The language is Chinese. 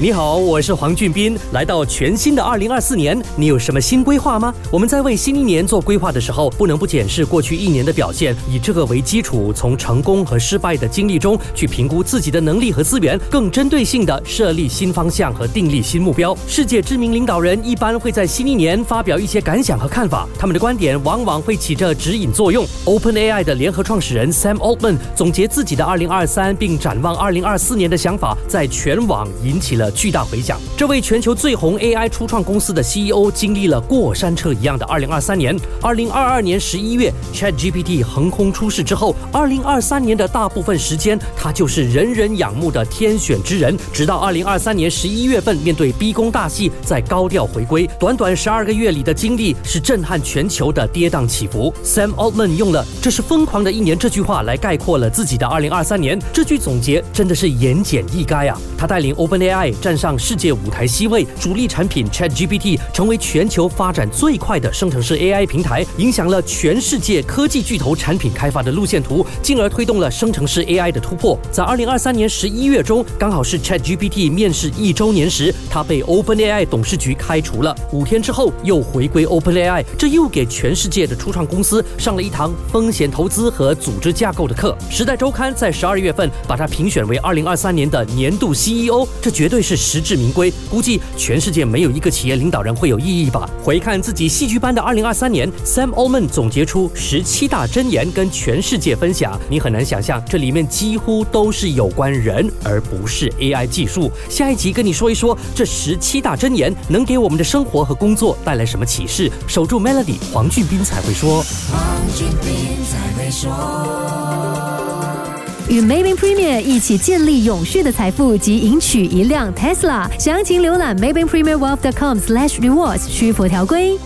你好，我是黄俊斌。来到全新的二零二四年，你有什么新规划吗？我们在为新一年做规划的时候，不能不检视过去一年的表现，以这个为基础，从成功和失败的经历中去评估自己的能力和资源，更针对性的设立新方向和定立新目标。世界知名领导人一般会在新一年发表一些感想和看法，他们的观点往往会起着指引作用。OpenAI 的联合创始人 Sam Altman 总结自己的二零二三，并展望二零二四年的想法，在全网引起了。巨大回响。这位全球最红 AI 初创公司的 CEO 经历了过山车一样的2023年。2022年11月，ChatGPT 横空出世之后，2023年的大部分时间，他就是人人仰慕的天选之人。直到2023年11月份，面对逼宫大戏，在高调回归。短短十二个月里的经历，是震撼全球的跌宕起伏。Sam Altman 用了“这是疯狂的一年”这句话来概括了自己的2023年。这句总结真的是言简意赅啊！他带领 OpenAI。站上世界舞台 C 位，主力产品 ChatGPT 成为全球发展最快的生成式 AI 平台，影响了全世界科技巨头产品开发的路线图，进而推动了生成式 AI 的突破。在二零二三年十一月中，刚好是 ChatGPT 面世一周年时，他被 OpenAI 董事局开除了。五天之后又回归 OpenAI，这又给全世界的初创公司上了一堂风险投资和组织架构的课。时代周刊在十二月份把他评选为二零二三年的年度 CEO，这绝对是。是实至名归，估计全世界没有一个企业领导人会有异议吧。回看自己戏剧般的二零二三年，Sam Altman 总结出十七大箴言跟全世界分享。你很难想象，这里面几乎都是有关人，而不是 AI 技术。下一集跟你说一说这十七大箴言能给我们的生活和工作带来什么启示。守住 Melody，黄俊斌才会说。黄俊斌才会说。与 Maybank Premier 一起建立永续的财富及赢取一辆 Tesla，详情浏览 Maybank Premier Wealth.com/rewards，需符条规。